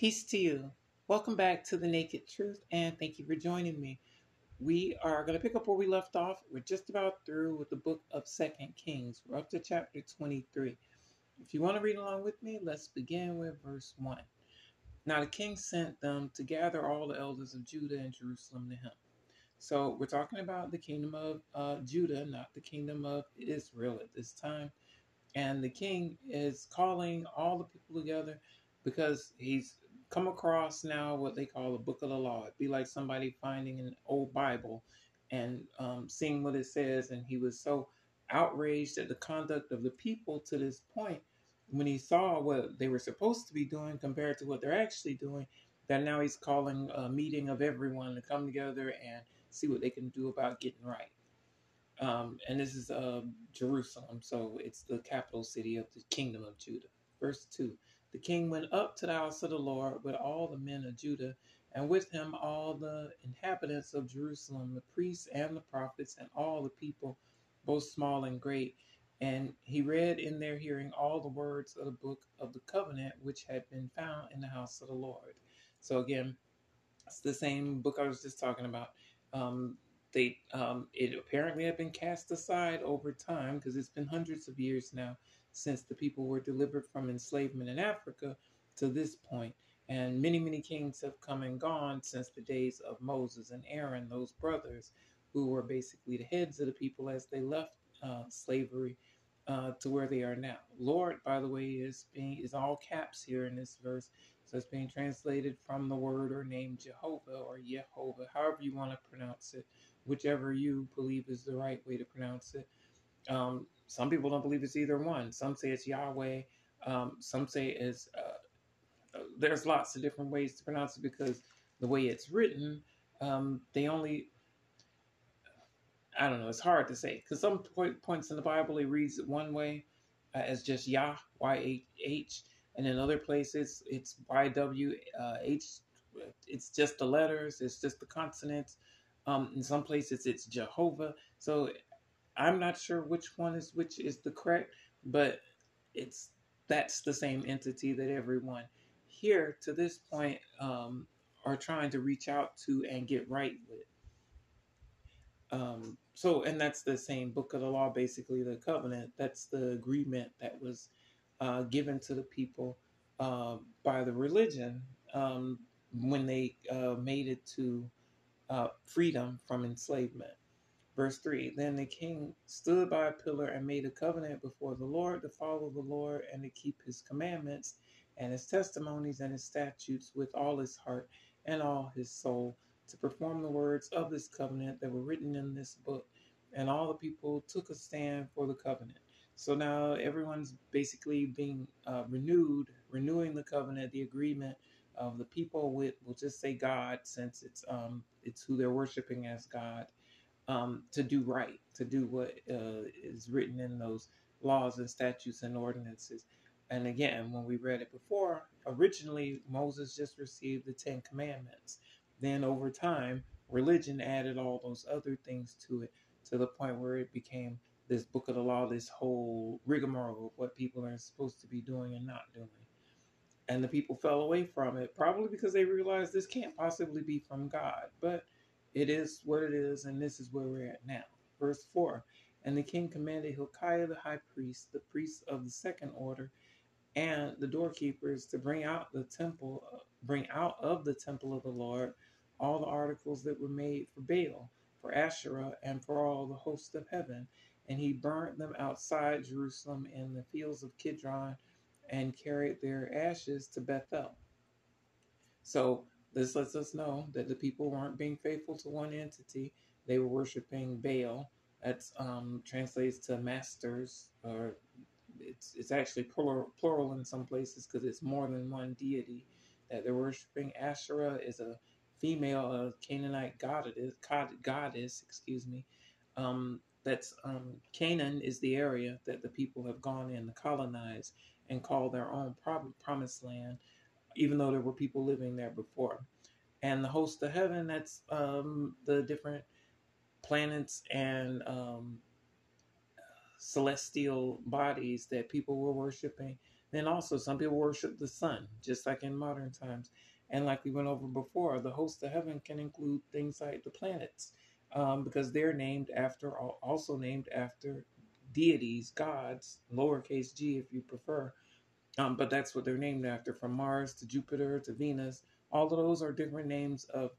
Peace to you. Welcome back to The Naked Truth, and thank you for joining me. We are going to pick up where we left off. We're just about through with the book of Second Kings. We're up to chapter 23. If you want to read along with me, let's begin with verse 1. Now the king sent them to gather all the elders of Judah and Jerusalem to him. So we're talking about the kingdom of uh, Judah, not the kingdom of Israel at this time. And the king is calling all the people together because he's come across now what they call a book of the law. It'd be like somebody finding an old Bible and um, seeing what it says. And he was so outraged at the conduct of the people to this point when he saw what they were supposed to be doing compared to what they're actually doing, that now he's calling a meeting of everyone to come together and see what they can do about getting right. Um, and this is uh, Jerusalem, so it's the capital city of the kingdom of Judah. Verse 2 The king went up to the house of the Lord with all the men of Judah, and with him all the inhabitants of Jerusalem, the priests and the prophets, and all the people, both small and great. And he read in their hearing all the words of the book of the covenant which had been found in the house of the Lord. So again, it's the same book I was just talking about. Um, they um, it apparently had been cast aside over time because it's been hundreds of years now since the people were delivered from enslavement in Africa to this point. And many, many kings have come and gone since the days of Moses and Aaron, those brothers who were basically the heads of the people as they left uh, slavery uh, to where they are now. Lord, by the way, is being is all caps here in this verse. So it's being translated from the word or name Jehovah or Yehovah, however you want to pronounce it, whichever you believe is the right way to pronounce it. Um, some people don't believe it's either one. Some say it's Yahweh. Um, some say it's. Uh, there's lots of different ways to pronounce it because the way it's written, um, they only. I don't know. It's hard to say because some point, points in the Bible it reads it one way uh, as just Yah Y H, and in other places it's Y W uh, It's just the letters. It's just the consonants. Um, in some places it's Jehovah. So I'm not sure which one is which is the correct, but it's that's the same entity that everyone here to this point um, are trying to reach out to and get right with. Um, so, and that's the same book of the law, basically the covenant. That's the agreement that was uh, given to the people uh, by the religion um, when they uh, made it to uh, freedom from enslavement. Verse 3 Then the king stood by a pillar and made a covenant before the Lord to follow the Lord and to keep his commandments and his testimonies and his statutes with all his heart and all his soul, to perform the words of this covenant that were written in this book. And all the people took a stand for the covenant. So now everyone's basically being uh, renewed, renewing the covenant, the agreement of the people with, we'll just say God, since it's um, it's who they're worshiping as God um, to do right, to do what uh, is written in those laws and statutes and ordinances. And again, when we read it before, originally Moses just received the Ten Commandments. Then over time, religion added all those other things to it to the point where it became this book of the law, this whole rigmarole of what people are supposed to be doing and not doing. And the people fell away from it, probably because they realized this can't possibly be from God. But it is what it is, and this is where we're at now. Verse 4 And the king commanded Hilkiah the high priest, the priest of the second order, and the doorkeepers to bring out the temple, bring out of the temple of the Lord all the articles that were made for Baal, for Asherah, and for all the hosts of heaven. And he burnt them outside Jerusalem in the fields of Kidron and carried their ashes to Bethel. So this lets us know that the people weren't being faithful to one entity. They were worshiping Baal. That um, translates to masters, or it's it's actually plural, plural in some places because it's more than one deity that they're worshiping. Asherah is a female a Canaanite goddess, goddess, excuse me. Um, that's um, Canaan is the area that the people have gone in to colonize and call their own promised land even though there were people living there before. And the host of heaven, that's um, the different planets and um, celestial bodies that people were worshiping. Then also, some people worship the sun, just like in modern times. And like we went over before, the host of heaven can include things like the planets, um, because they're named after, also named after deities, gods, lowercase g if you prefer. Um, but that's what they're named after, from Mars to Jupiter to Venus. All of those are different names of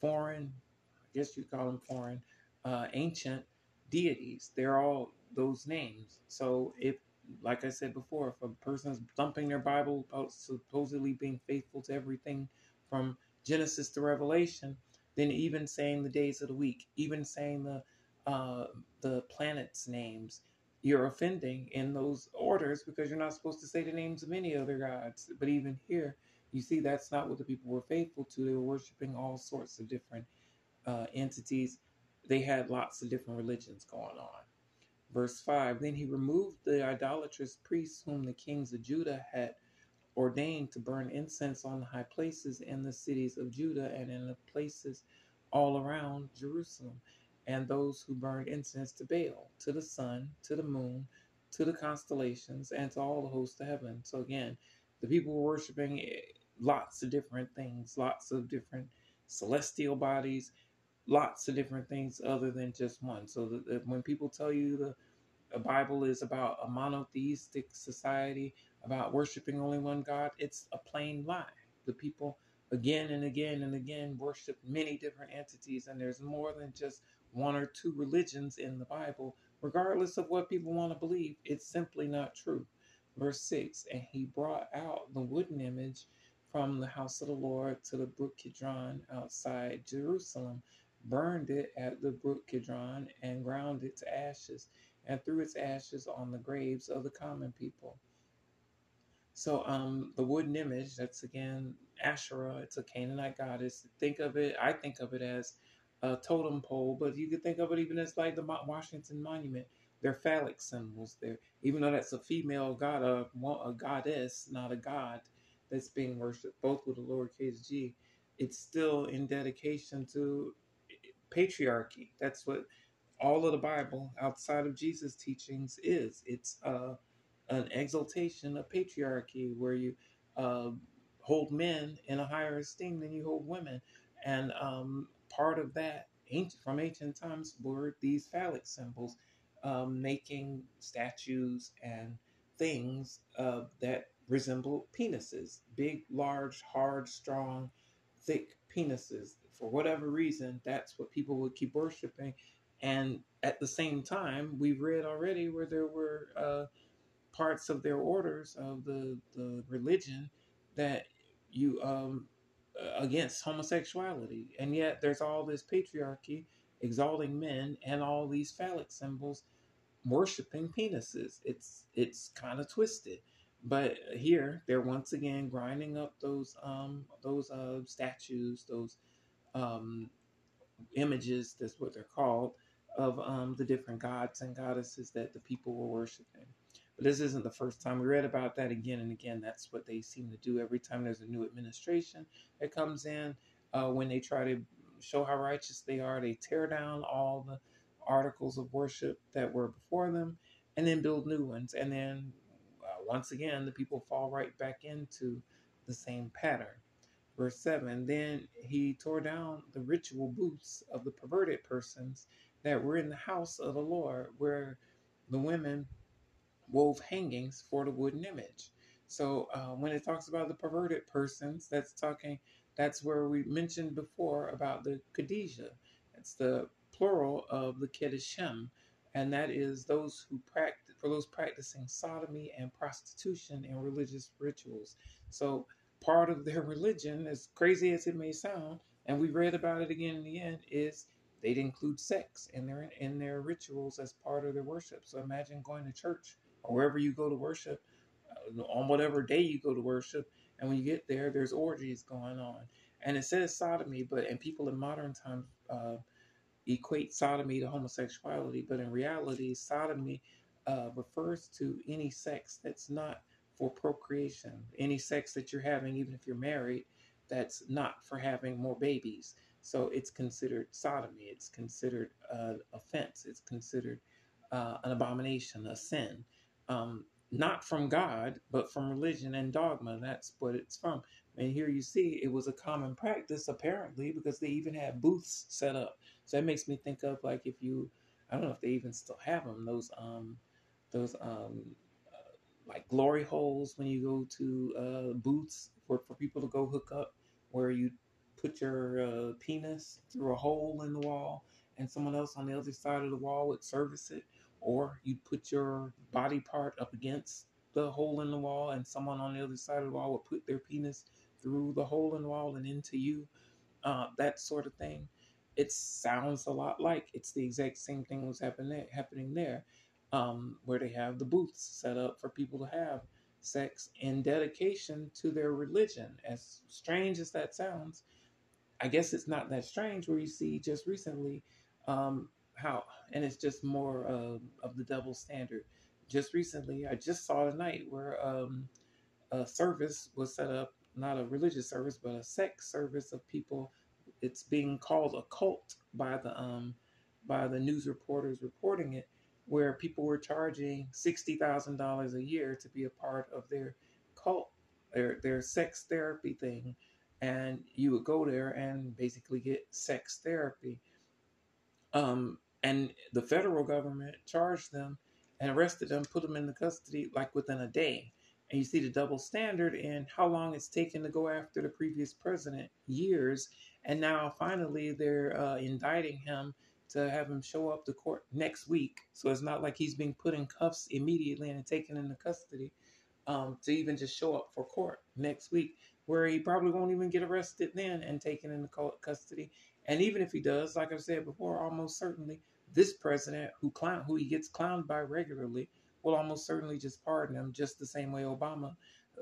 foreign, I guess you call them foreign, uh, ancient deities. They're all those names. So if like I said before, if a person's thumping their Bible about supposedly being faithful to everything from Genesis to Revelation, then even saying the days of the week, even saying the uh, the planets' names, you're offending in those orders because you're not supposed to say the names of any other gods. But even here, you see that's not what the people were faithful to. They were worshiping all sorts of different uh, entities. They had lots of different religions going on. Verse 5 Then he removed the idolatrous priests whom the kings of Judah had ordained to burn incense on the high places in the cities of Judah and in the places all around Jerusalem, and those who burned incense to Baal, to the sun, to the moon, to the constellations, and to all the hosts of heaven. So again, the people were worshiping eh, lots of different things, lots of different celestial bodies, lots of different things other than just one. So that when people tell you the, the Bible is about a monotheistic society, about worshiping only one God, it's a plain lie. The people again and again and again worship many different entities, and there's more than just one or two religions in the Bible, regardless of what people want to believe. It's simply not true. Verse 6 And he brought out the wooden image from the house of the Lord to the brook Kidron outside Jerusalem burned it at the brook Kidron, and ground it to ashes, and threw its ashes on the graves of the common people. So, um, the wooden image, that's again Asherah, it's a Canaanite goddess. Think of it, I think of it as a totem pole, but you could think of it even as like the Washington Monument. They're phallic symbols. They're, even though that's a female god, a, a goddess, not a god that's being worshipped, both with a lowercase g, it's still in dedication to patriarchy. That's what all of the Bible outside of Jesus' teachings is. It's uh, an exaltation of patriarchy where you uh, hold men in a higher esteem than you hold women. And um, part of that ancient, from ancient times were these phallic symbols, um, making statues and things uh, that resemble penises big, large, hard, strong, thick penises for whatever reason, that's what people would keep worshiping. And at the same time, we've read already where there were uh, parts of their orders of the, the religion that you um, against homosexuality, and yet there's all this patriarchy exalting men and all these phallic symbols worshiping penises. It's it's kind of twisted. But here they're once again grinding up those um those uh statues, those um, images, that's what they're called, of um, the different gods and goddesses that the people were worshiping. But this isn't the first time. We read about that again and again. That's what they seem to do every time there's a new administration that comes in. Uh, when they try to show how righteous they are, they tear down all the articles of worship that were before them and then build new ones. And then uh, once again, the people fall right back into the same pattern. Verse 7 Then he tore down the ritual booths of the perverted persons that were in the house of the Lord, where the women wove hangings for the wooden image. So uh, when it talks about the perverted persons, that's talking, that's where we mentioned before about the Khadijah. It's the plural of the Keddishim, and that is those who practice, for those practicing sodomy and prostitution in religious rituals. So part of their religion, as crazy as it may sound, and we read about it again in the end, is they'd include sex in their in their rituals as part of their worship. So imagine going to church or wherever you go to worship, uh, on whatever day you go to worship, and when you get there, there's orgies going on, and it says sodomy, but and people in modern times uh, equate sodomy to homosexuality, but in reality, sodomy uh, refers to any sex that's not for procreation. Any sex that you're having, even if you're married, that's not for having more babies. So it's considered sodomy. It's considered an offense. It's considered uh, an abomination, a sin. Um, not from God, but from religion and dogma. That's what it's from. And here you see it was a common practice, apparently, because they even had booths set up. So that makes me think of like if you, I don't know if they even still have them, those, um, those, um, uh, like glory holes when you go to uh, booths for, for people to go hook up, where you put your uh, penis through a hole in the wall and someone else on the other side of the wall would service it or you'd put your body part up against the hole in the wall and someone on the other side of the wall would put their penis through the hole in the wall and into you uh, that sort of thing. It sounds a lot like it's the exact same thing was happening there, happening there um, where they have the booths set up for people to have sex in dedication to their religion. As strange as that sounds i guess it's not that strange where you see just recently um, how, and it's just more of the double standard. Just recently, I just saw tonight where um, a service was set up, not a religious service, but a sex service of people. It's being called a cult by the um, by the news reporters reporting it, where people were charging sixty thousand dollars a year to be a part of their cult, their their sex therapy thing, and you would go there and basically get sex therapy. Um, and the federal government charged them and arrested them, put them in the custody like within a day. And you see the double standard in how long it's taken to go after the previous president years. And now finally they're uh, indicting him to have him show up to court next week. So it's not like he's being put in cuffs immediately and taken into custody um, to even just show up for court next week, where he probably won't even get arrested then and taken into custody. And even if he does, like I've said before, almost certainly this president who clown who he gets clowned by regularly will almost certainly just pardon him, just the same way Obama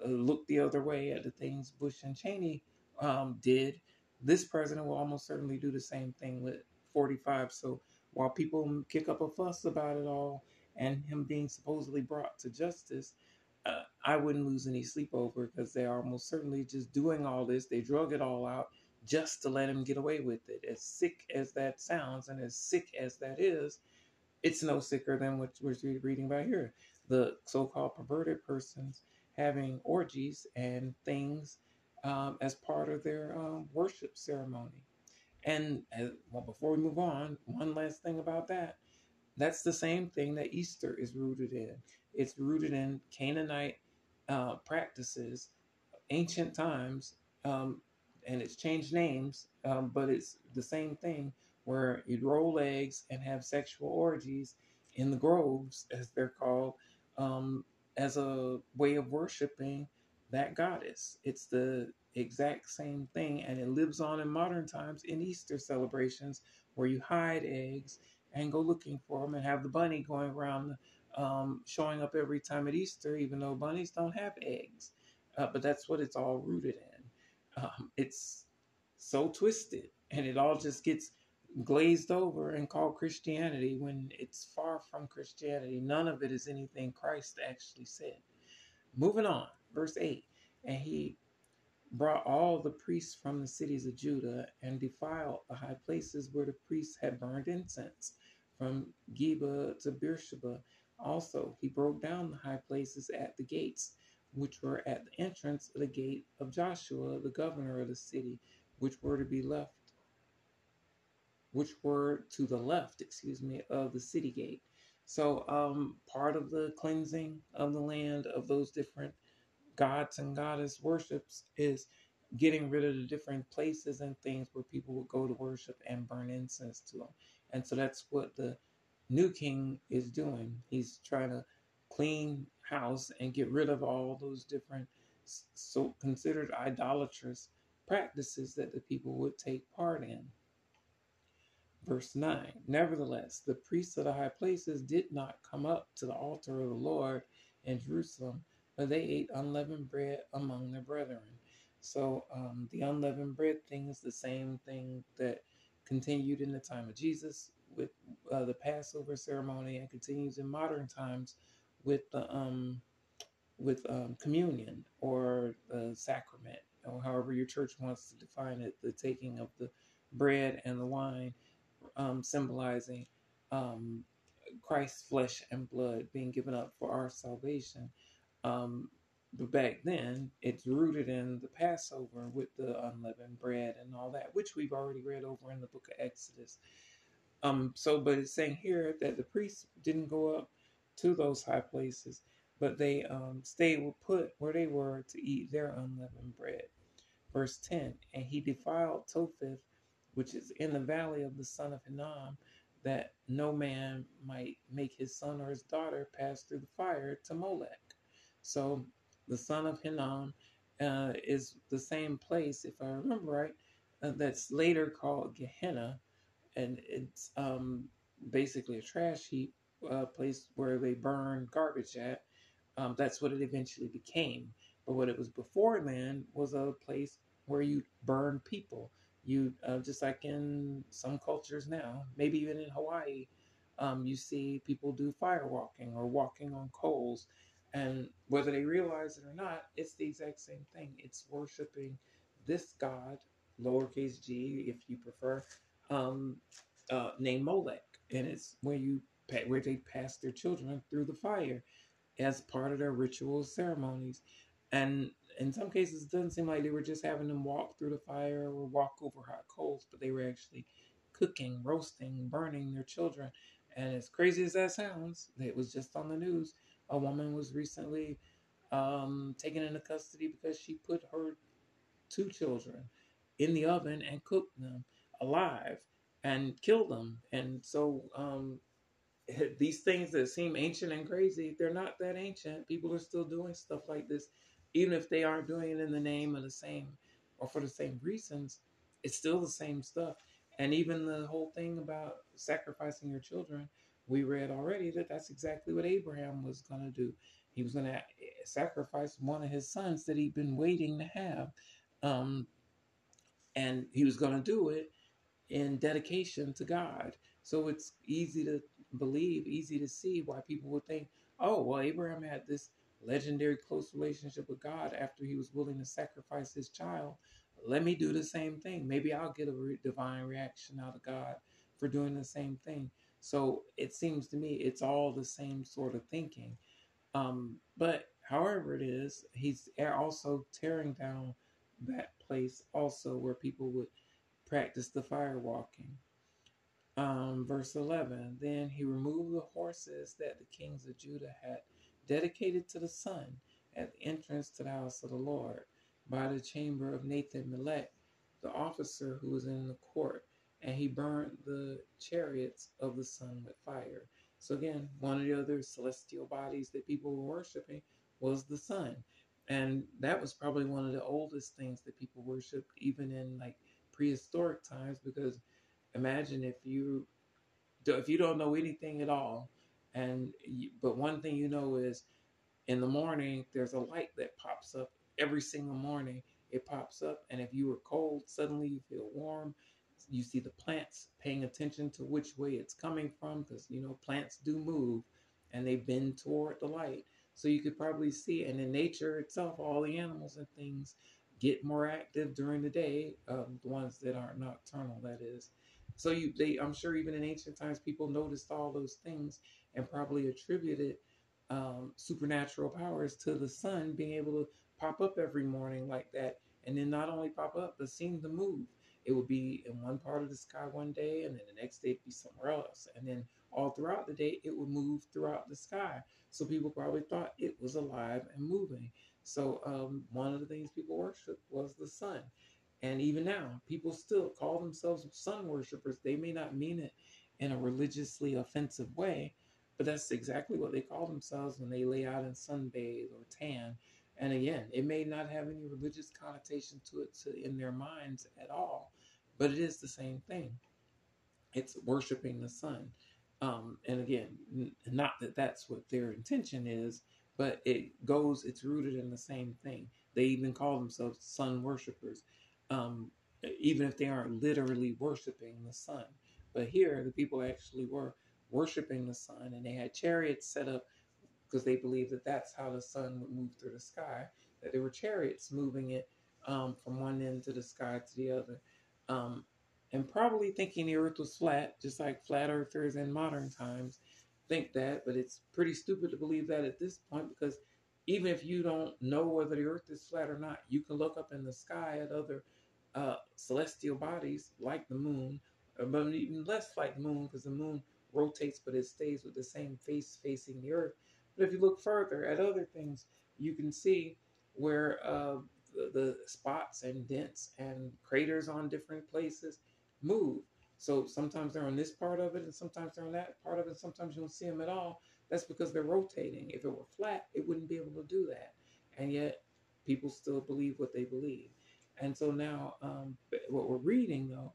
uh, looked the other way at the things Bush and Cheney um, did. This president will almost certainly do the same thing with 45. So while people kick up a fuss about it all and him being supposedly brought to justice, uh, I wouldn't lose any sleep over because they are almost certainly just doing all this. They drug it all out just to let him get away with it. As sick as that sounds and as sick as that is, it's no sicker than what we're reading about here. The so called perverted persons having orgies and things um, as part of their um, worship ceremony. And as, well, before we move on, one last thing about that. That's the same thing that Easter is rooted in. It's rooted in Canaanite uh, practices, ancient times, um, and it's changed names, um, but it's the same thing where you'd roll eggs and have sexual orgies in the groves, as they're called, um, as a way of worshiping that goddess. It's the exact same thing, and it lives on in modern times in Easter celebrations where you hide eggs and go looking for them and have the bunny going around um, showing up every time at Easter, even though bunnies don't have eggs. Uh, but that's what it's all rooted in um, it's so twisted and it all just gets glazed over and called Christianity when it's far from Christianity. None of it is anything Christ actually said. Moving on, verse 8. And he brought all the priests from the cities of Judah and defiled the high places where the priests had burned incense, from Geba to Beersheba. Also, he broke down the high places at the gates which were at the entrance of the gate of Joshua, the governor of the city, which were to be left, which were to the left, excuse me, of the city gate. So, um, part of the cleansing of the land of those different gods and goddess worships is getting rid of the different places and things where people would go to worship and burn incense to them. And so that's what the new king is doing. He's trying to clean house and get rid of all those different so considered idolatrous practices that the people would take part in. Verse 9 Nevertheless, the priests of the high places did not come up to the altar of the Lord in Jerusalem, but they ate unleavened bread among their brethren. So um, the unleavened bread thing is the same thing that continued in the time of Jesus with uh, the Passover ceremony and continues in modern times with the um, with um, communion or the sacrament, or however your church wants to define it, the taking of the bread and the wine, um, symbolizing um, Christ's flesh and blood being given up for our salvation. Um, but back then, it's rooted in the Passover with the unleavened bread and all that, which we've already read over in the book of Exodus. Um, so, but it's saying here that the priests didn't go up to those high places, but they um, stayed put where they were to eat their unleavened bread. Verse 10 And he defiled Topheth, which is in the valley of the son of Hinnom, that no man might make his son or his daughter pass through the fire to Molech. So the son of Hinnom uh, is the same place, if I remember right, uh, that's later called Gehenna, and it's um, basically a trash heap, uh, place where they burn garbage at. Um, that's what it eventually became. But what it was before then was a place where you burn people. You uh, just like in some cultures now, maybe even in Hawaii, um, you see people do fire walking or walking on coals and whether they realize it or not, it's the exact same thing. It's worshiping this God, lowercase g, if you prefer, um, uh, named Molech, and it's where you where they pass their children through the fire as part of their ritual ceremonies. And in some cases, it doesn't seem like they were just having them walk through the fire or walk over hot coals, but they were actually cooking, roasting, burning their children. And as crazy as that sounds, it was just on the news a woman was recently um, taken into custody because she put her two children in the oven and cooked them alive and killed them. And so um, these things that seem ancient and crazy, they're not that ancient. People are still doing stuff like this, even if they aren't doing it in the name of the same or for the same reasons. It's still the same stuff. And even the whole thing about sacrificing your children we read already that that's exactly what Abraham was going to do. He was going to sacrifice one of his sons that he'd been waiting to have. Um, and he was going to do it in dedication to God. So it's easy to believe, easy to see why people would think, oh, well, Abraham had this legendary close relationship with God after he was willing to sacrifice his child. Let me do the same thing. Maybe I'll get a re- divine reaction out of God for doing the same thing. So it seems to me it's all the same sort of thinking. Um, but however it is, he's also tearing down that place also where people would practice the fire walking. Um, verse 11 Then he removed the horses that the kings of Judah had dedicated to the sun at the entrance to the house of the Lord by the chamber of Nathan Melech, the officer who was in the court and he burned the chariots of the sun with fire. So again, one of the other celestial bodies that people were worshiping was the sun. And that was probably one of the oldest things that people worshiped, even in like prehistoric times, because imagine if you if you don't know anything at all, and you, but one thing you know is in the morning there's a light that pops up. Every single morning. It pops up, and if you were cold, suddenly you feel warm. You see the plants paying attention to which way it's coming from because you know plants do move and they bend toward the light. So you could probably see and in nature itself all the animals and things get more active during the day um, the ones that aren't nocturnal that is so you they i'm sure even in ancient times people noticed all those things and probably attributed um, supernatural powers to the sun being able to pop up every morning like that and then not only pop up but seem to move it would be in one part of the sky one day, and then the next day it'd be somewhere else. And then all throughout the day, it would move throughout the sky. So people probably thought it was alive and moving. So um, one of the things people worshipped was the sun. And even now, people still call themselves sun worshippers. They may not mean it in a religiously offensive way, but that's exactly what they call themselves when they lay out and sunbathe or tan. And again, it may not have any religious connotation to it to, in their minds at all, but it is the same thing. It's worshiping the sun. Um, and again, n- not that that's what their intention is, but it goes, it's rooted in the same thing. They even call themselves sun worshipers, um, even if they aren't literally worshiping the sun. But here, the people actually were worshiping the sun, and they had chariots set up because they believed that that's how the sun would move through the sky, that there were chariots moving it um, from one end to the sky to the other um, and probably thinking the earth was flat, just like flat earthers in modern times. think that, but it's pretty stupid to believe that at this point because even if you don't know whether the earth is flat or not, you can look up in the sky at other uh, celestial bodies like the moon, uh, but even less like the moon because the moon rotates but it stays with the same face facing the earth. But if you look further at other things, you can see where uh, the, the spots and dents and craters on different places move. So sometimes they're on this part of it, and sometimes they're on that part of it. Sometimes you don't see them at all. That's because they're rotating. If it were flat, it wouldn't be able to do that. And yet, people still believe what they believe. And so now, um, what we're reading, though,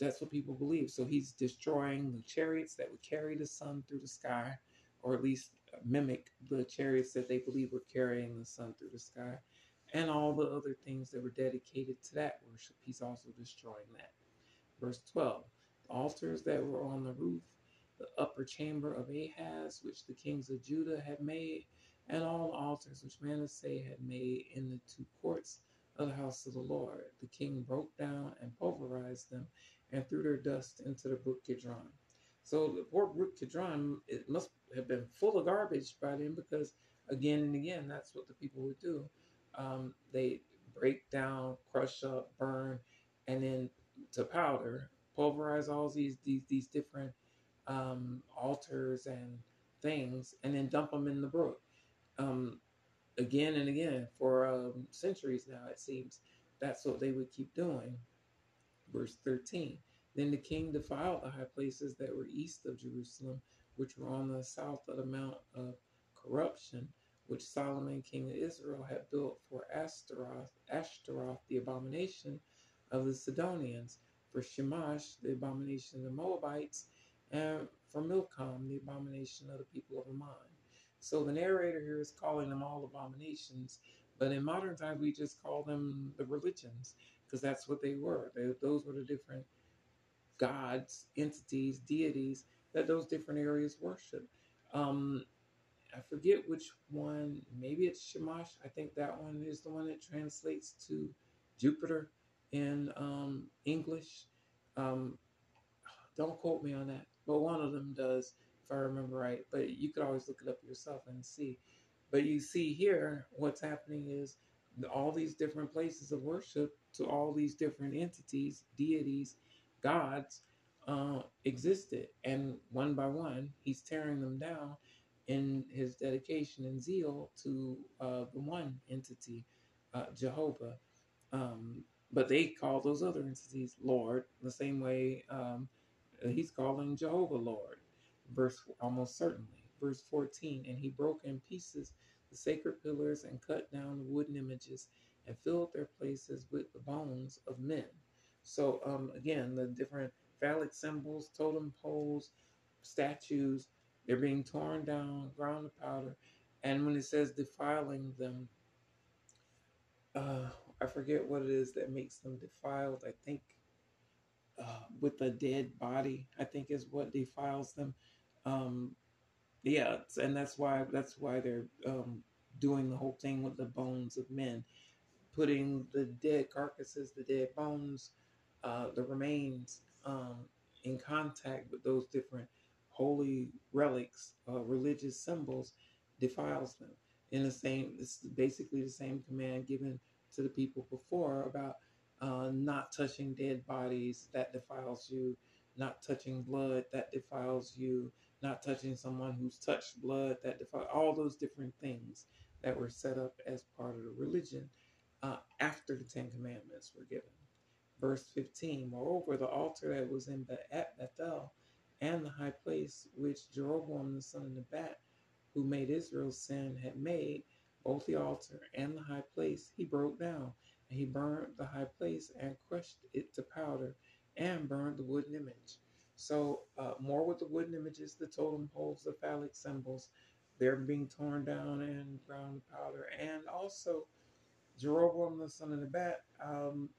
that's what people believe. So he's destroying the chariots that would carry the sun through the sky, or at least mimic the chariots that they believe were carrying the sun through the sky, and all the other things that were dedicated to that worship. He's also destroying that. Verse 12 the altars that were on the roof, the upper chamber of Ahaz, which the kings of Judah had made, and all the altars which Manasseh had made in the two courts of the house of the Lord. The king broke down and pulverized them and threw their dust into the brook Kidron. So the poor brook Kidron, it must have been full of garbage by then because again and again, that's what the people would do. Um, they break down, crush up, burn, and then to powder, pulverize all these these these different um, altars and things, and then dump them in the brook. Um, again and again for um, centuries now, it seems. That's what they would keep doing. Verse 13 Then the king defiled the high places that were east of Jerusalem, which were on the south of the Mount of Corruption, which Solomon, king of Israel, had built for Ashtaroth, Ashtaroth, the abomination of the Sidonians, for Shamash, the abomination of the Moabites, and for Milcom, the abomination of the people of Ammon. So the narrator here is calling them all abominations, but in modern times we just call them the religions because that's what they were. They, those were the different gods, entities, deities that those different areas worship. Um, I forget which one. Maybe it's Shamash. I think that one is the one that translates to Jupiter in um, English. Um, don't quote me on that, but one of them does if I remember right. But you could always look it up yourself and see. But you see here, what's happening is all these different places of worship to all these different entities, deities, gods uh, existed. And one by one, he's tearing them down in his dedication and zeal to uh, the one entity, uh, Jehovah. Um, but they call those other entities Lord, the same way um, he's calling Jehovah Lord verse almost certainly. Verse 14, and he broke in pieces the sacred pillars and cut down the wooden images and filled their places with the bones of men. So um, again, the different phallic symbols, totem poles, statues, they're being torn down, ground to powder. And when it says defiling them, uh, I forget what it is that makes them defiled. I think uh, with a dead body, I think is what defiles them. Um, yeah, and that's why that's why they're um, doing the whole thing with the bones of men, putting the dead carcasses, the dead bones, uh, the remains um, in contact with those different holy relics, uh, religious symbols, defiles them. In the same, it's basically the same command given to the people before about uh, not touching dead bodies that defiles you, not touching blood that defiles you, not touching someone who's touched blood, that defy all those different things that were set up as part of the religion uh, after the Ten Commandments were given. Verse 15 Moreover, the altar that was in at Bethel and the high place which Jeroboam the son of Nebat, who made Israel sin, had made, both the altar and the high place, he broke down, and he burned the high place and crushed it to powder, and burned the wooden image. So uh, more with the wooden images, the totem poles, the phallic symbols, they're being torn down and ground to powder. And also Jeroboam, the son of Nebat, um,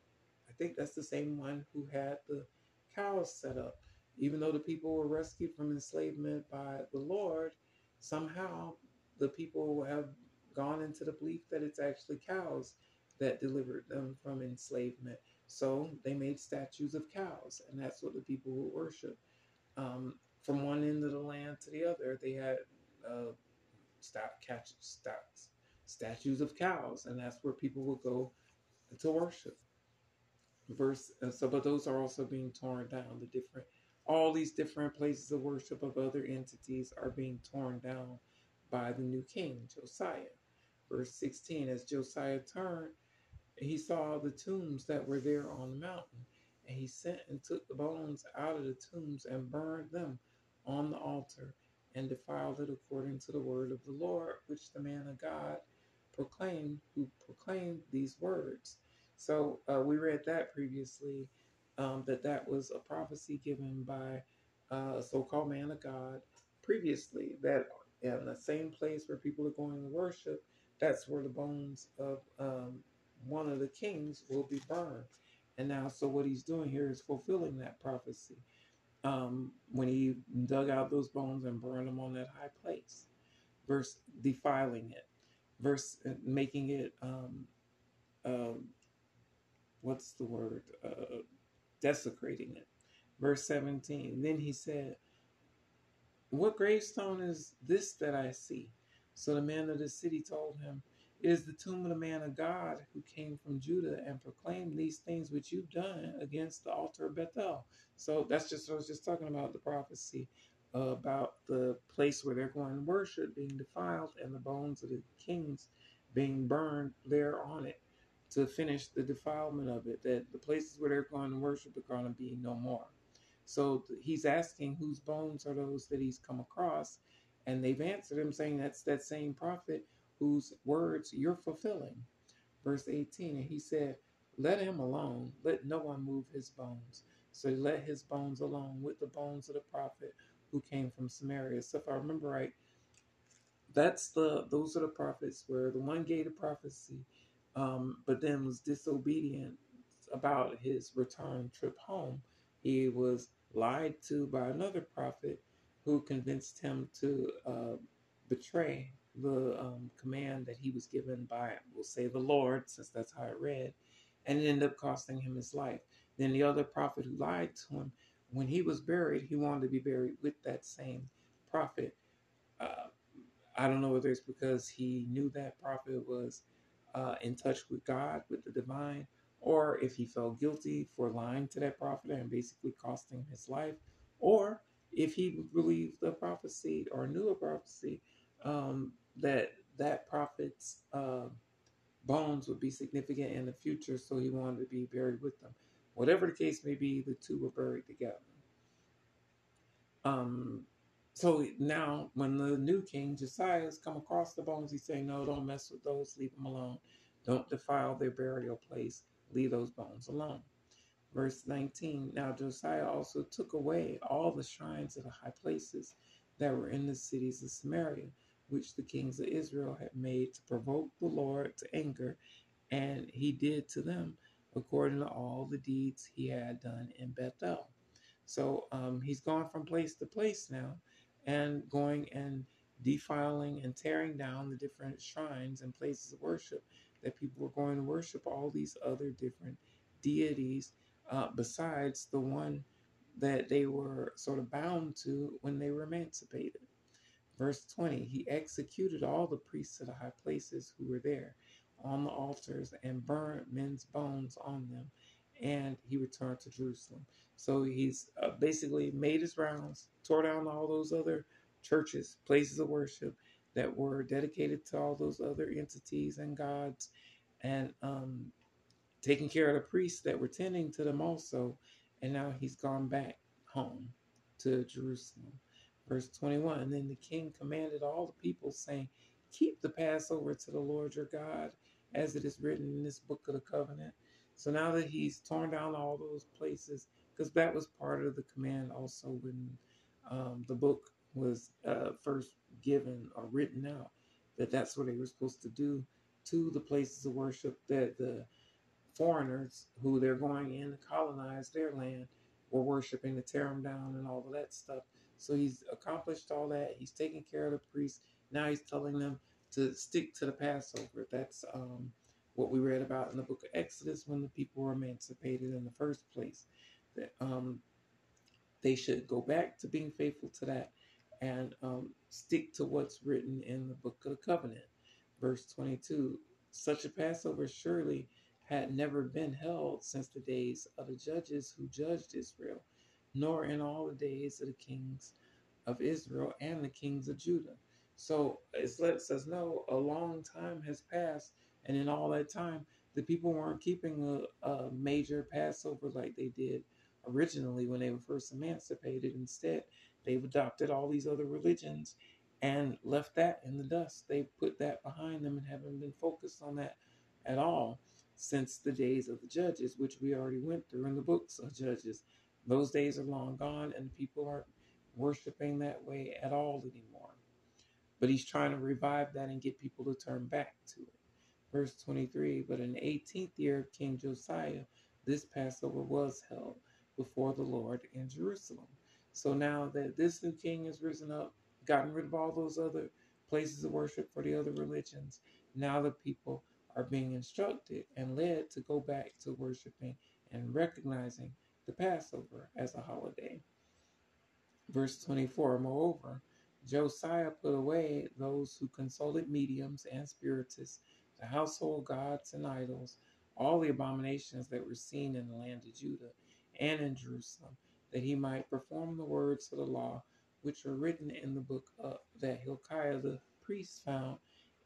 I think that's the same one who had the cows set up. Even though the people were rescued from enslavement by the Lord, somehow the people have gone into the belief that it's actually cows that delivered them from enslavement. So they made statues of cows, and that's what the people would worship. Um, from one end of the land to the other, they had uh, stop catch stops statues of cows, and that's where people would go to worship. Verse uh, so, but those are also being torn down. The different, all these different places of worship of other entities are being torn down by the new king Josiah. Verse 16, as Josiah turned, he saw the tombs that were there on the mountain, and he sent and took the bones out of the tombs and burned them on the altar and defiled it according to the word of the Lord, which the man of God proclaimed, who proclaimed these words. So uh, we read that previously, um, that that was a prophecy given by uh, a so-called man of God previously, that in the same place where people are going to worship, that's where the bones of um, one of the kings will be burned. And now, so what he's doing here is fulfilling that prophecy um, when he dug out those bones and burned them on that high place. Verse defiling it, verse uh, making it, um, uh, what's the word? Uh, desecrating it. Verse 17. Then he said, What gravestone is this that I see? So the man of the city told him, is the tomb of the man of God who came from Judah and proclaimed these things which you've done against the altar of Bethel. So that's just I was just talking about the prophecy about the place where they're going to worship being defiled and the bones of the kings being burned there on it to finish the defilement of it. That the places where they're going to worship are going to be no more. So he's asking whose bones are those that he's come across, and they've answered him saying that's that same prophet whose words you're fulfilling. Verse 18, and he said, Let him alone, let no one move his bones. So he let his bones alone with the bones of the prophet who came from Samaria. So if I remember right, that's the those are the prophets where the one gave the prophecy, um, but then was disobedient about his return trip home. He was lied to by another prophet who convinced him to uh, betray the um, command that he was given by, we'll say, the Lord, since that's how it read, and it ended up costing him his life. Then the other prophet who lied to him, when he was buried, he wanted to be buried with that same prophet. Uh, I don't know whether it's because he knew that prophet was uh, in touch with God, with the divine, or if he felt guilty for lying to that prophet and basically costing his life, or if he believed the prophecy or knew a prophecy um, that that prophet's uh, bones would be significant in the future, so he wanted to be buried with them. Whatever the case may be, the two were buried together. Um, so now, when the new king Josiah has come across the bones, he's saying, "No, don't mess with those. Leave them alone. Don't defile their burial place. Leave those bones alone." Verse 19 Now Josiah also took away all the shrines of the high places that were in the cities of Samaria which the kings of Israel had made to provoke the Lord to anger, and he did to them according to all the deeds he had done in Bethel. So um, he's gone from place to place now and going and defiling and tearing down the different shrines and places of worship that people were going to worship all these other different deities uh, besides the one that they were sort of bound to when they were emancipated. Verse 20 He executed all the priests of the high places who were there on the altars and burned men's bones on them, and he returned to Jerusalem. So he's uh, basically made his rounds, tore down all those other churches, places of worship that were dedicated to all those other entities and gods, and um, taking care of the priests that were tending to them also. And now he's gone back home to Jerusalem. Verse 21 And then the king commanded all the people, saying, Keep the Passover to the Lord your God, as it is written in this book of the covenant. So now that he's torn down all those places, because that was part of the command also when um, the book was uh, first given or written out, that that's what they were supposed to do to the places of worship that the foreigners who they're going in to colonize their land were worshiping to tear them down and all of that stuff. So he's accomplished all that. He's taking care of the priests. Now he's telling them to stick to the Passover. That's um, what we read about in the book of Exodus when the people were emancipated in the first place. That, um, they should go back to being faithful to that and um, stick to what's written in the book of the covenant. Verse 22 Such a Passover surely had never been held since the days of the judges who judged Israel, nor in all the days of the kings of Israel and the kings of Judah. So it lets us know a long time has passed, and in all that time, the people weren't keeping a, a major Passover like they did originally when they were first emancipated. Instead, they've adopted all these other religions and left that in the dust. They put that behind them and haven't been focused on that at all since the days of the judges, which we already went through in the books of Judges. Those days are long gone, and people aren't worshiping that way at all anymore. But he's trying to revive that and get people to turn back to it. Verse 23 But in the 18th year of King Josiah, this Passover was held before the Lord in Jerusalem. So now that this new king has risen up, gotten rid of all those other places of worship for the other religions, now the people are being instructed and led to go back to worshiping and recognizing the Passover as a holiday. Verse 24 Moreover, Josiah put away those who consulted mediums and spiritists, the household gods and idols, all the abominations that were seen in the land of Judah and in Jerusalem, that he might perform the words of the law which were written in the book of, that Hilkiah the priest found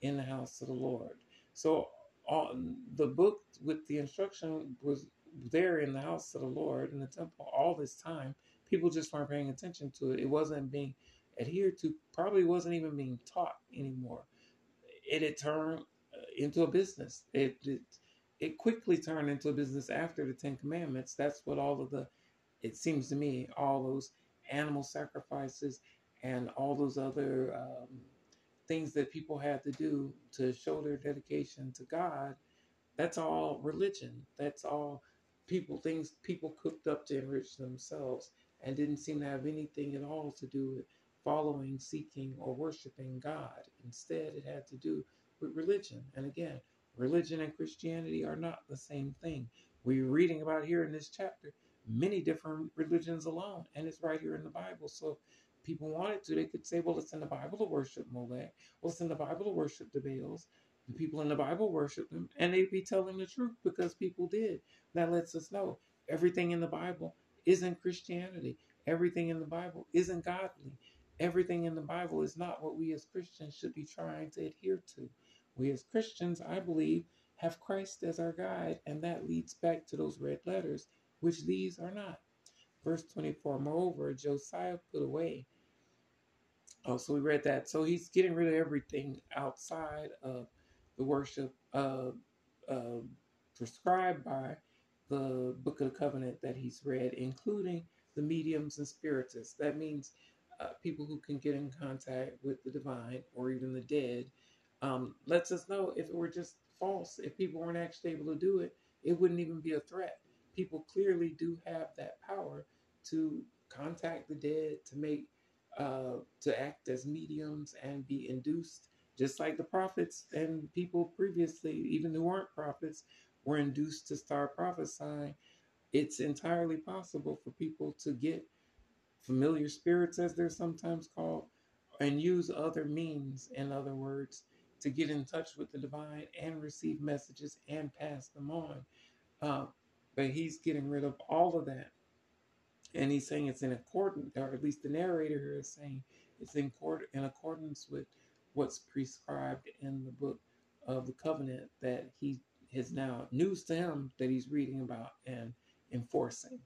in the house of the Lord. So all, the book with the instruction was there in the house of the Lord in the temple all this time. People just weren't paying attention to it. It wasn't being adhered to, probably wasn't even being taught anymore. It had turned uh, into a business. It, it it quickly turned into a business after the Ten Commandments. That's what all of the, it seems to me, all those animal sacrifices and all those other um, things that people had to do to show their dedication to God. That's all religion. That's all people, things people cooked up to enrich themselves and didn't seem to have anything at all to do with following, seeking, or worshiping God. Instead, it had to do with religion. And again, religion and Christianity are not the same thing. We're reading about here in this chapter many different religions alone, and it's right here in the Bible. So people wanted to, they could say, well, it's in the Bible to worship Molech. Well, it's in the Bible to worship the Baals. The people in the Bible worship them, and they'd be telling the truth because people did. That lets us know everything in the Bible isn't Christianity. Everything in the Bible isn't godly. Everything in the Bible is not what we as Christians should be trying to adhere to. We as Christians, I believe, have Christ as our guide, and that leads back to those red letters, which these are not. Verse 24, moreover, Josiah put away. Oh, so we read that. So he's getting rid of everything outside of the worship uh, uh, prescribed by the Book of the Covenant that he's read, including the mediums and spiritists. That means uh, people who can get in contact with the divine or even the dead um, lets us know if it were just false, if people weren't actually able to do it, it wouldn't even be a threat. People clearly do have that power to contact the dead, to make, uh, to act as mediums and be induced, just like the prophets and people previously, even who weren't prophets, were induced to start prophesying. It's entirely possible for people to get familiar spirits, as they're sometimes called, and use other means, in other words, to get in touch with the divine and receive messages and pass them on. Uh, but he's getting rid of all of that. And he's saying it's in accordance, or at least the narrator here is saying it's in, court, in accordance with what's prescribed in the book of the covenant that he is now news to him that he's reading about and enforcing.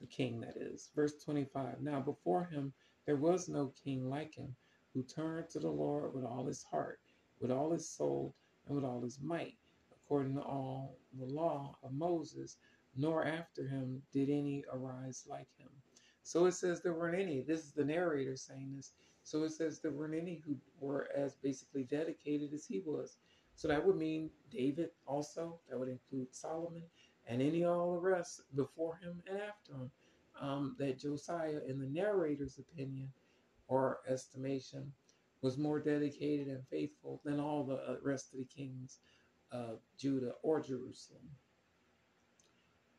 The king, that is. Verse 25 Now before him there was no king like him who turned to the Lord with all his heart with all his soul and with all his might, according to all the law of Moses, nor after him did any arise like him. So it says there weren't any. This is the narrator saying this. So it says there weren't any who were as basically dedicated as he was. So that would mean David also. That would include Solomon and any all the rest before him and after him. Um, that Josiah, in the narrator's opinion or estimation, was more dedicated and faithful than all the uh, rest of the kings of Judah or Jerusalem.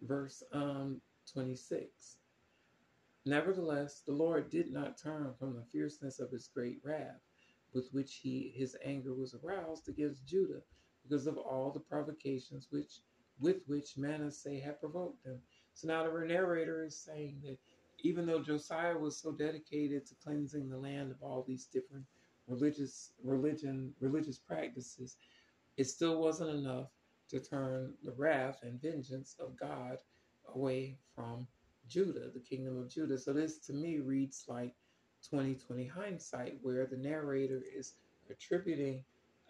Verse um, 26 Nevertheless, the Lord did not turn from the fierceness of his great wrath, with which he his anger was aroused against Judah, because of all the provocations which with which Manasseh had provoked them. So now the narrator is saying that even though Josiah was so dedicated to cleansing the land of all these different religious religion religious practices, it still wasn't enough to turn the wrath and vengeance of God away from Judah, the kingdom of Judah. So this to me reads like 2020 hindsight, where the narrator is attributing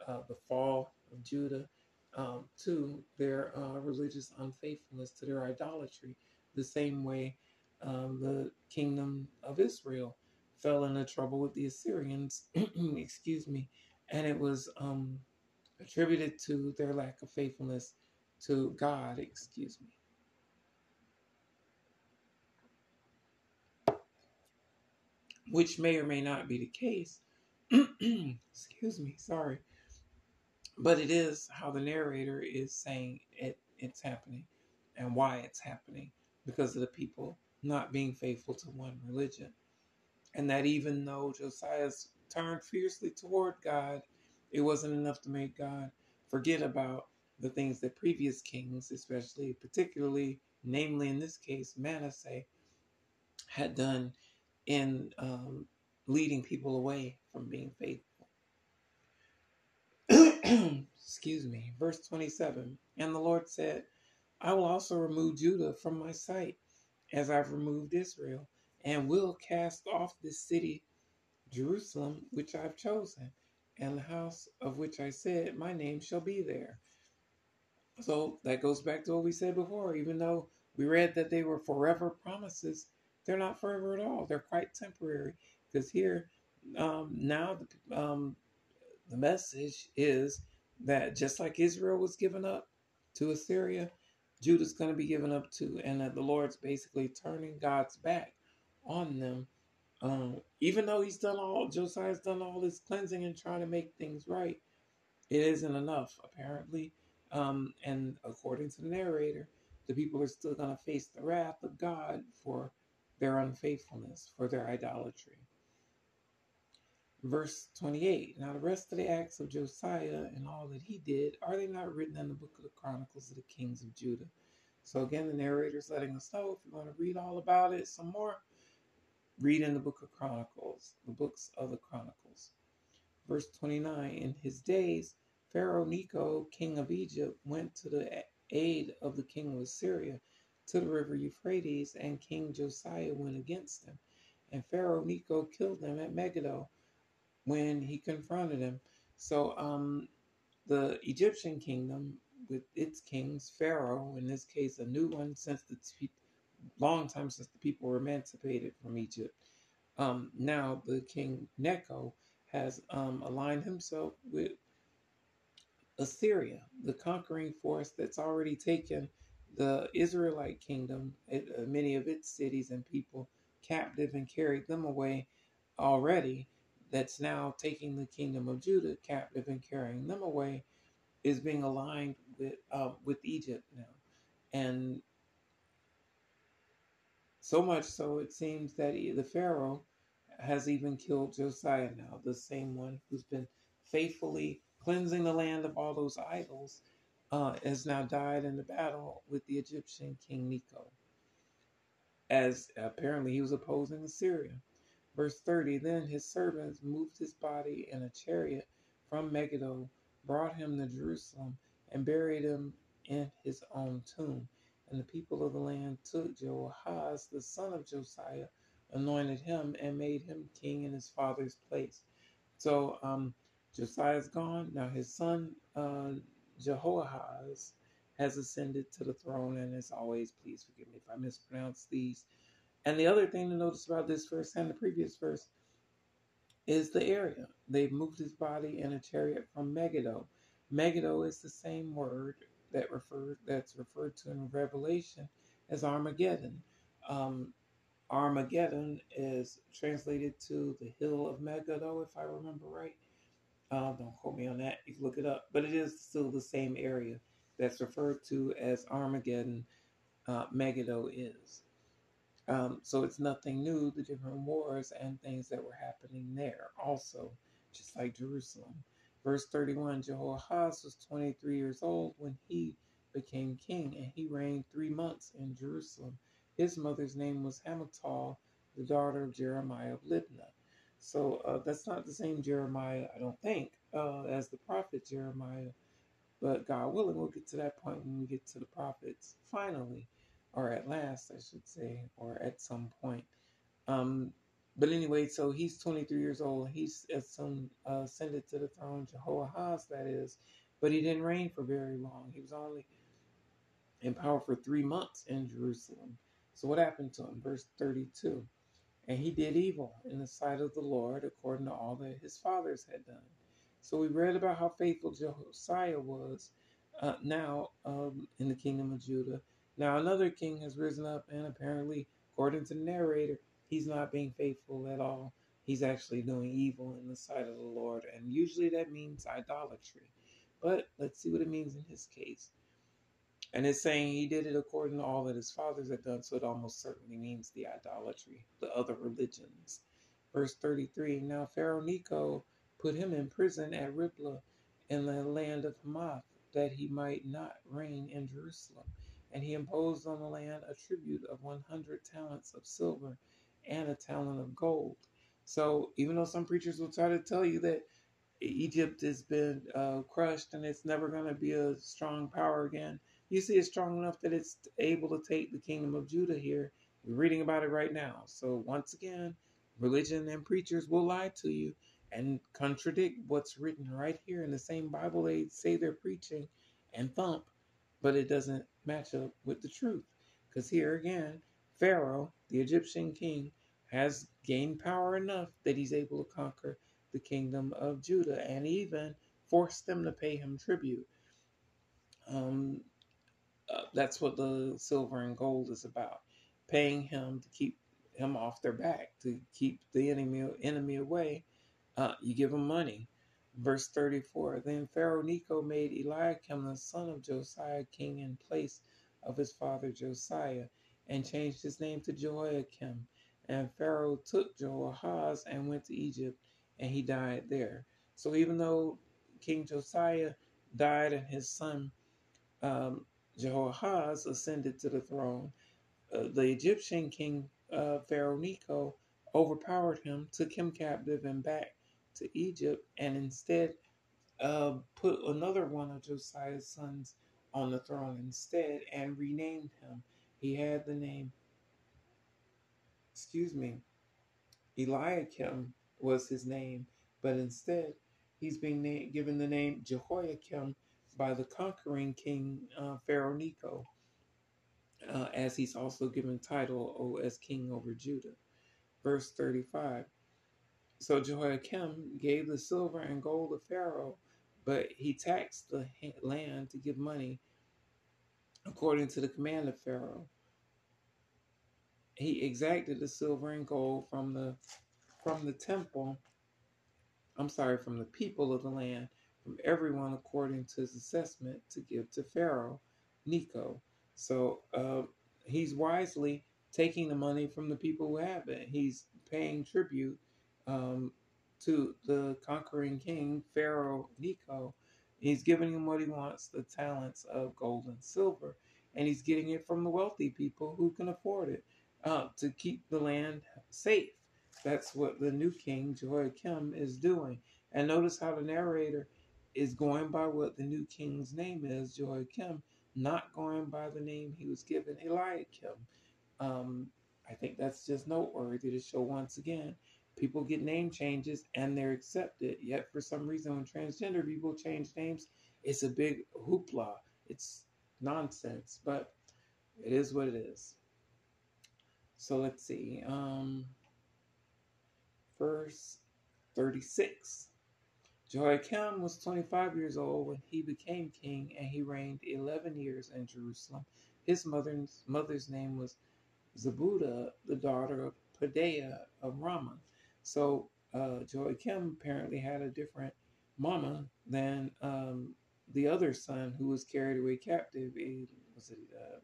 uh, the fall of Judah um, to their uh, religious unfaithfulness, to their idolatry, the same way um, the kingdom of Israel fell into trouble with the Assyrians, excuse me, and it was um, attributed to their lack of faithfulness to God, excuse me. Which may or may not be the case. excuse me, sorry. But it is how the narrator is saying it, it's happening and why it's happening because of the people not being faithful to one religion. And that even though Josiah's turned fiercely toward God, it wasn't enough to make God forget about the things that previous kings, especially, particularly, namely in this case, Manasseh, had done in um, leading people away from being faithful. Excuse me. Verse 27 And the Lord said, I will also remove Judah from my sight, as I've removed Israel, and will cast off this city, Jerusalem, which I've chosen and the house of which I said, My name shall be there. So that goes back to what we said before. Even though we read that they were forever promises, they're not forever at all. They're quite temporary. Because here, um, now, the, um, the message is that just like Israel was given up to Assyria, Judah's going to be given up to, and that the Lord's basically turning God's back on them um, even though he's done all, Josiah's done all this cleansing and trying to make things right, it isn't enough, apparently. Um, and according to the narrator, the people are still going to face the wrath of God for their unfaithfulness, for their idolatry. Verse 28 Now the rest of the acts of Josiah and all that he did, are they not written in the book of the Chronicles of the Kings of Judah? So again, the narrator is letting us know if you want to read all about it some more, Read in the book of Chronicles, the books of the Chronicles. Verse 29 In his days, Pharaoh Necho, king of Egypt, went to the aid of the king of Assyria to the river Euphrates, and King Josiah went against them. And Pharaoh Necho killed them at Megiddo when he confronted him. So, um, the Egyptian kingdom, with its kings, Pharaoh, in this case, a new one since the long time since the people were emancipated from Egypt. Um, now the king Necho has um, aligned himself with Assyria, the conquering force that's already taken the Israelite kingdom, it, uh, many of its cities and people captive and carried them away already. That's now taking the kingdom of Judah captive and carrying them away, is being aligned with uh, with Egypt now, and so much so, it seems that the Pharaoh has even killed Josiah now, the same one who's been faithfully cleansing the land of all those idols, uh, has now died in the battle with the Egyptian king Necho, as apparently he was opposing Assyria. Verse 30 Then his servants moved his body in a chariot from Megiddo, brought him to Jerusalem, and buried him in his own tomb. And the people of the land took Jehoahaz, the son of Josiah, anointed him, and made him king in his father's place. So um, Josiah's gone. Now his son uh, Jehoahaz has ascended to the throne, and as always, please forgive me if I mispronounce these. And the other thing to notice about this verse and the previous verse is the area. They've moved his body in a chariot from Megiddo. Megiddo is the same word that referred that's referred to in Revelation as Armageddon. Um, Armageddon is translated to the hill of Megiddo, if I remember right. Uh, don't quote me on that. You look it up, but it is still the same area that's referred to as Armageddon. Uh, Megiddo is. Um, so it's nothing new, the different wars and things that were happening there also, just like Jerusalem. Verse 31 Jehoahaz was 23 years old when he became king, and he reigned three months in Jerusalem. His mother's name was Hamutal, the daughter of Jeremiah of Libnah. So uh, that's not the same Jeremiah, I don't think, uh, as the prophet Jeremiah. But God willing, we'll get to that point when we get to the prophets finally or at last, I should say, or at some point. Um, but anyway, so he's 23 years old. He's some uh, ascended to the throne, Jehoahaz, that is, but he didn't reign for very long. He was only in power for three months in Jerusalem. So what happened to him? Verse 32. And he did evil in the sight of the Lord according to all that his fathers had done. So we read about how faithful Josiah was uh, now um, in the kingdom of Judah now another king has risen up, and apparently, according to the narrator, he's not being faithful at all. He's actually doing evil in the sight of the Lord, and usually that means idolatry. But let's see what it means in his case. And it's saying he did it according to all that his fathers had done, so it almost certainly means the idolatry, the other religions. Verse 33 Now Pharaoh Necho put him in prison at Riblah in the land of Hamath, that he might not reign in Jerusalem and he imposed on the land a tribute of 100 talents of silver and a talent of gold. So, even though some preachers will try to tell you that Egypt has been uh, crushed and it's never going to be a strong power again, you see it's strong enough that it's able to take the kingdom of Judah here. We're reading about it right now. So, once again, religion and preachers will lie to you and contradict what's written right here in the same Bible they say they're preaching and thump but it doesn't match up with the truth. Because here again, Pharaoh, the Egyptian king, has gained power enough that he's able to conquer the kingdom of Judah and even force them to pay him tribute. Um, uh, that's what the silver and gold is about paying him to keep him off their back, to keep the enemy, enemy away. Uh, you give him money. Verse 34 Then Pharaoh Necho made Eliakim the son of Josiah king in place of his father Josiah, and changed his name to Jehoiakim. And Pharaoh took Jehoahaz and went to Egypt, and he died there. So even though King Josiah died and his son um, Jehoahaz ascended to the throne, uh, the Egyptian king uh, Pharaoh Necho overpowered him, took him captive, and back to Egypt and instead uh, put another one of Josiah's sons on the throne instead and renamed him. He had the name, excuse me, Eliakim was his name, but instead he's being given the name Jehoiakim by the conquering king uh, Pharaoh Necho, uh, as he's also given title oh, as king over Judah. Verse 35 so Jehoiakim gave the silver and gold to Pharaoh, but he taxed the land to give money according to the command of Pharaoh. He exacted the silver and gold from the from the temple. I'm sorry, from the people of the land, from everyone according to his assessment to give to Pharaoh, Necho. So uh, he's wisely taking the money from the people who have it. He's paying tribute um, to the conquering king, Pharaoh Necho. He's giving him what he wants the talents of gold and silver. And he's getting it from the wealthy people who can afford it uh, to keep the land safe. That's what the new king, Jehoiakim, is doing. And notice how the narrator is going by what the new king's name is, Jehoiakim, not going by the name he was given, Eliakim. Um, I think that's just noteworthy to show once again people get name changes and they're accepted. Yet for some reason, when transgender people change names, it's a big hoopla. It's nonsense, but it is what it is. So let's see. Um, verse 36. Jehoiakim was 25 years old when he became king, and he reigned 11 years in Jerusalem. His mother's, mother's name was Zebudah, the daughter of Pedaiah of Ramah. So uh, apparently had a different mama than um, the other son who was carried away captive. He, was it? Uh,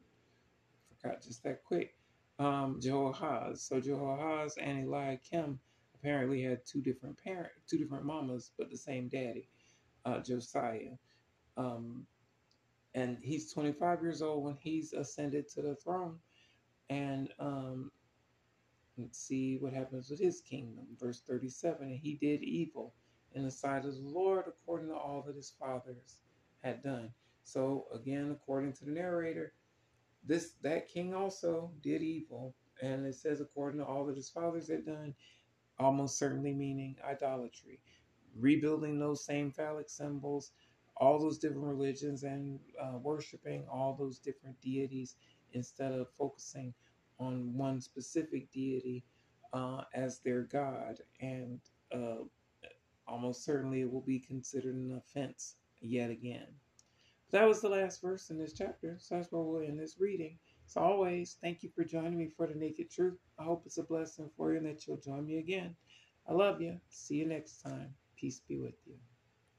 forgot just that quick. um, Jehoahaz. So Jehoahaz and Eliakim apparently had two different parent, two different mamas, but the same daddy, uh, Josiah. Um, and he's 25 years old when he's ascended to the throne. And um, let's see what happens with his kingdom. Verse 37 And he did evil in the sight of the Lord according to all that his fathers had done. So, again, according to the narrator, this that king also did evil. And it says, according to all that his fathers had done, almost certainly meaning idolatry, rebuilding those same phallic symbols, all those different religions, and uh, worshiping all those different deities instead of focusing on one specific deity uh, as their God. And uh, almost certainly it will be considered an offense yet again. That was the last verse in this chapter, so that's where we'll end this reading. As always, thank you for joining me for the Naked Truth. I hope it's a blessing for you and that you'll join me again. I love you. See you next time. Peace be with you.